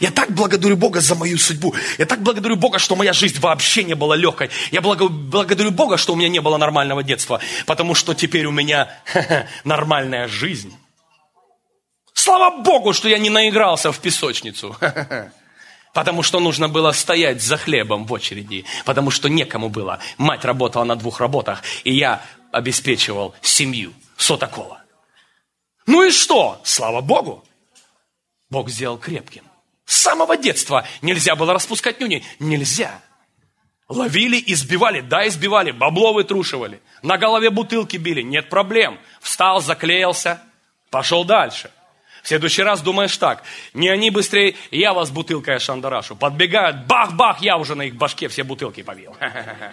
Я так благодарю Бога за мою судьбу. Я так благодарю Бога, что моя жизнь вообще не была легкой. Я благодарю Бога, что у меня не было нормального детства. Потому что теперь у меня нормальная жизнь. Слава Богу, что я не наигрался в песочницу. Потому что нужно было стоять за хлебом в очереди. Потому что некому было. Мать работала на двух работах. И я обеспечивал семью. Сотокола. Ну и что? Слава Богу. Бог сделал крепким. С самого детства нельзя было распускать нюни. Нельзя. Ловили, избивали, да, избивали, бабло вытрушивали. На голове бутылки били, нет проблем. Встал, заклеился, пошел дальше. В следующий раз думаешь так, не они быстрее, я вас бутылкой шандарашу. Подбегают, бах-бах, я уже на их башке все бутылки повел.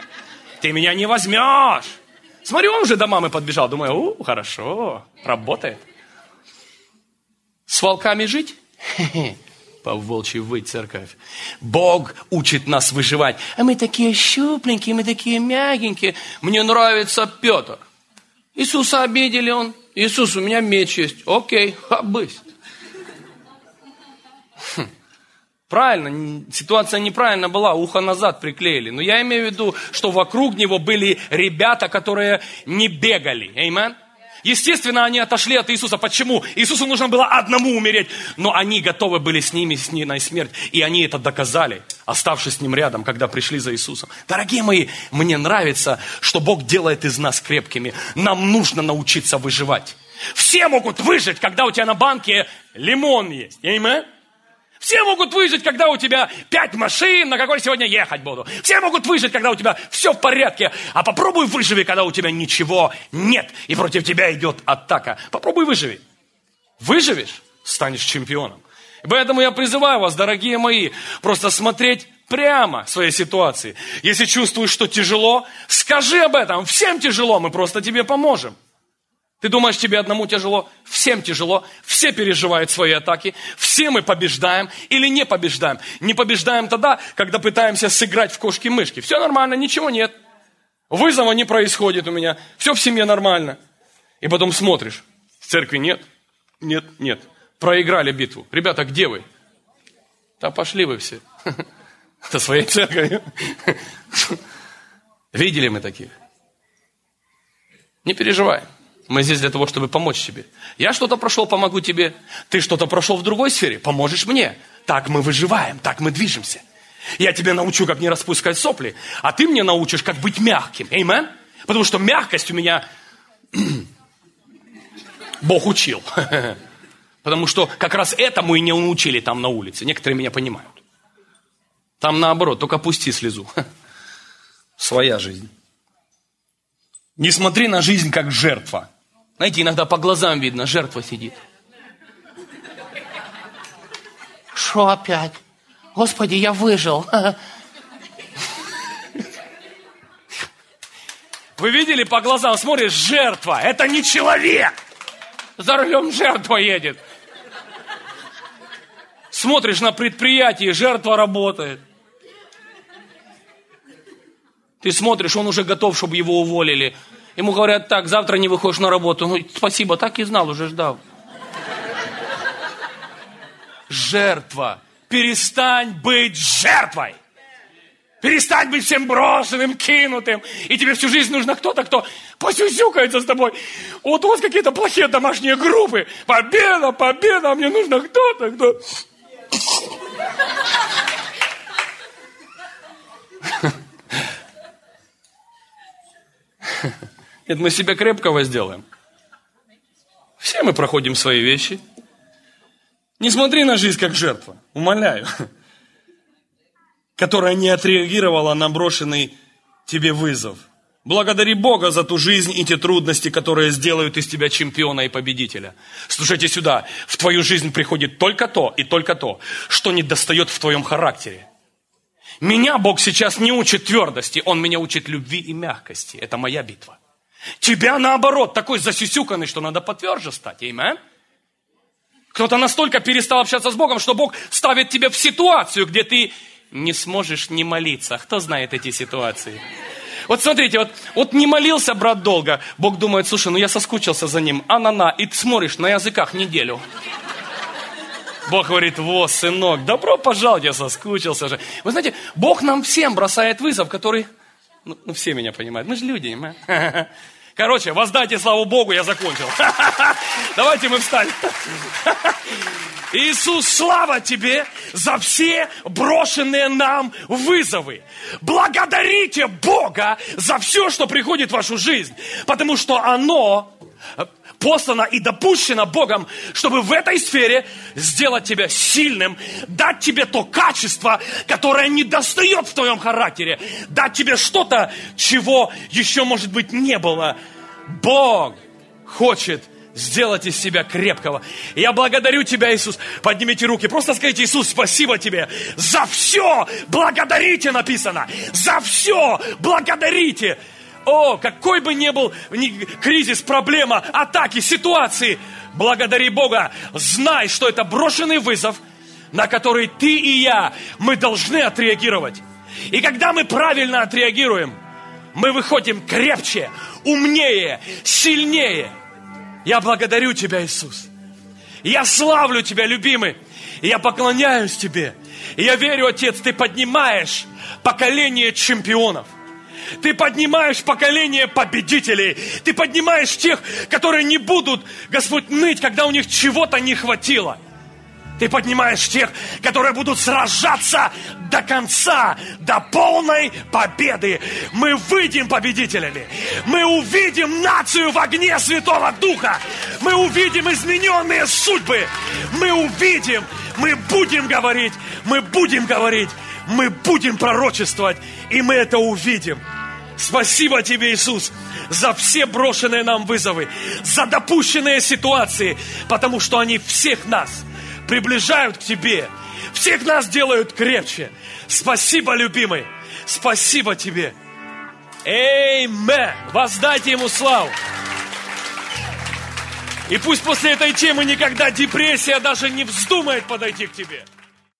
Ты меня не возьмешь. Смотри, он уже до мамы подбежал. Думаю, у, хорошо, работает. С волками жить? По волчьи выть, церковь. Бог учит нас выживать. А мы такие щупленькие, мы такие мягенькие. Мне нравится Петр. Иисуса обидели он. Иисус, у меня меч есть. Окей, хабысь. Хм. Правильно, ситуация неправильно была, ухо назад приклеили. Но я имею в виду, что вокруг него были ребята, которые не бегали. Аминь. Естественно, они отошли от Иисуса. Почему? Иисусу нужно было одному умереть. Но они готовы были с ними, с ней на смерть. И они это доказали, оставшись с ним рядом, когда пришли за Иисусом. Дорогие мои, мне нравится, что Бог делает из нас крепкими. Нам нужно научиться выживать. Все могут выжить, когда у тебя на банке лимон есть. Аминь. Все могут выжить, когда у тебя пять машин, на какой сегодня ехать буду. Все могут выжить, когда у тебя все в порядке. А попробуй выживи, когда у тебя ничего нет, и против тебя идет атака. Попробуй выживи. Выживешь, станешь чемпионом. И поэтому я призываю вас, дорогие мои, просто смотреть прямо своей ситуации. Если чувствуешь, что тяжело, скажи об этом. Всем тяжело, мы просто тебе поможем. Ты думаешь, тебе одному тяжело? Всем тяжело. Все переживают свои атаки. Все мы побеждаем или не побеждаем. Не побеждаем тогда, когда пытаемся сыграть в кошки-мышки. Все нормально, ничего нет. Вызова не происходит у меня. Все в семье нормально. И потом смотришь. В церкви нет. Нет, нет. Проиграли битву. Ребята, где вы? Да пошли вы все. Это своей церковью. Видели мы таких? Не переживай. Мы здесь для того, чтобы помочь тебе. Я что-то прошел, помогу тебе. Ты что-то прошел в другой сфере, поможешь мне. Так мы выживаем, так мы движемся. Я тебе научу, как не распускать сопли, а ты мне научишь, как быть мягким. Эймен? Потому что мягкость у меня Бог учил. Потому что как раз этому и не научили там на улице. Некоторые меня понимают. Там наоборот, только пусти слезу. Своя жизнь. Не смотри на жизнь как жертва. Знаете, иногда по глазам видно, жертва сидит.
Что опять? Господи, я выжил.
Вы видели по глазам, смотришь, жертва. Это не человек. За рулем жертва едет. Смотришь на предприятие, жертва работает. Ты смотришь, он уже готов, чтобы его уволили. Ему говорят, так, завтра не выходишь на работу. Ну, спасибо, так и знал, уже ждал. Жертва. Перестань быть жертвой. Перестань быть всем брошенным, кинутым. И тебе всю жизнь нужно кто-то, кто посюсюкается с тобой. Вот у вас какие-то плохие домашние группы. Победа, победа, мне нужно кто-то, кто... Нет, мы себя крепкого сделаем. Все мы проходим свои вещи. Не смотри на жизнь как жертва, умоляю, которая не отреагировала на брошенный тебе вызов. Благодари Бога за ту жизнь и те трудности, которые сделают из тебя чемпиона и победителя. Слушайте сюда, в твою жизнь приходит только то и только то, что не достает в твоем характере. Меня Бог сейчас не учит твердости, Он меня учит любви и мягкости. Это моя битва. Тебя наоборот, такой засюсюканный, что надо потверже стать. Аминь. Кто-то настолько перестал общаться с Богом, что Бог ставит тебя в ситуацию, где ты не сможешь не молиться. Кто знает эти ситуации? Вот смотрите, вот, вот не молился брат долго. Бог думает, слушай, ну я соскучился за ним. А-на-на. И ты смотришь на языках неделю. Бог говорит, во, сынок, добро пожаловать, я соскучился же. Вы знаете, Бог нам всем бросает вызов, который ну, ну все меня понимают. Мы же люди. Мы. Короче, воздайте славу Богу, я закончил. Давайте мы встанем. Иисус, слава тебе за все брошенные нам вызовы. Благодарите Бога за все, что приходит в вашу жизнь, потому что оно послано и допущено Богом, чтобы в этой сфере сделать тебя сильным, дать тебе то качество, которое не достает в твоем характере, дать тебе что-то, чего еще, может быть, не было. Бог хочет сделать из себя крепкого. Я благодарю Тебя, Иисус. Поднимите руки. Просто скажите, Иисус, спасибо Тебе. За все благодарите написано. За все благодарите. О, какой бы ни был ни кризис, проблема, атаки, ситуации, благодари Бога, знай, что это брошенный вызов, на который ты и я, мы должны отреагировать. И когда мы правильно отреагируем, мы выходим крепче, умнее, сильнее. Я благодарю Тебя, Иисус. Я славлю Тебя, любимый. Я поклоняюсь Тебе. Я верю, Отец, Ты поднимаешь поколение чемпионов – ты поднимаешь поколение победителей. Ты поднимаешь тех, которые не будут, Господь, ныть, когда у них чего-то не хватило. Ты поднимаешь тех, которые будут сражаться до конца, до полной победы. Мы выйдем победителями. Мы увидим нацию в огне Святого Духа. Мы увидим измененные судьбы. Мы увидим, мы будем говорить, мы будем говорить, мы будем пророчествовать, и мы это увидим. Спасибо тебе, Иисус, за все брошенные нам вызовы, за допущенные ситуации, потому что они всех нас приближают к тебе, всех нас делают крепче. Спасибо, любимый, спасибо тебе. Эймен. Воздайте ему славу. И пусть после этой темы никогда депрессия даже не вздумает подойти к тебе.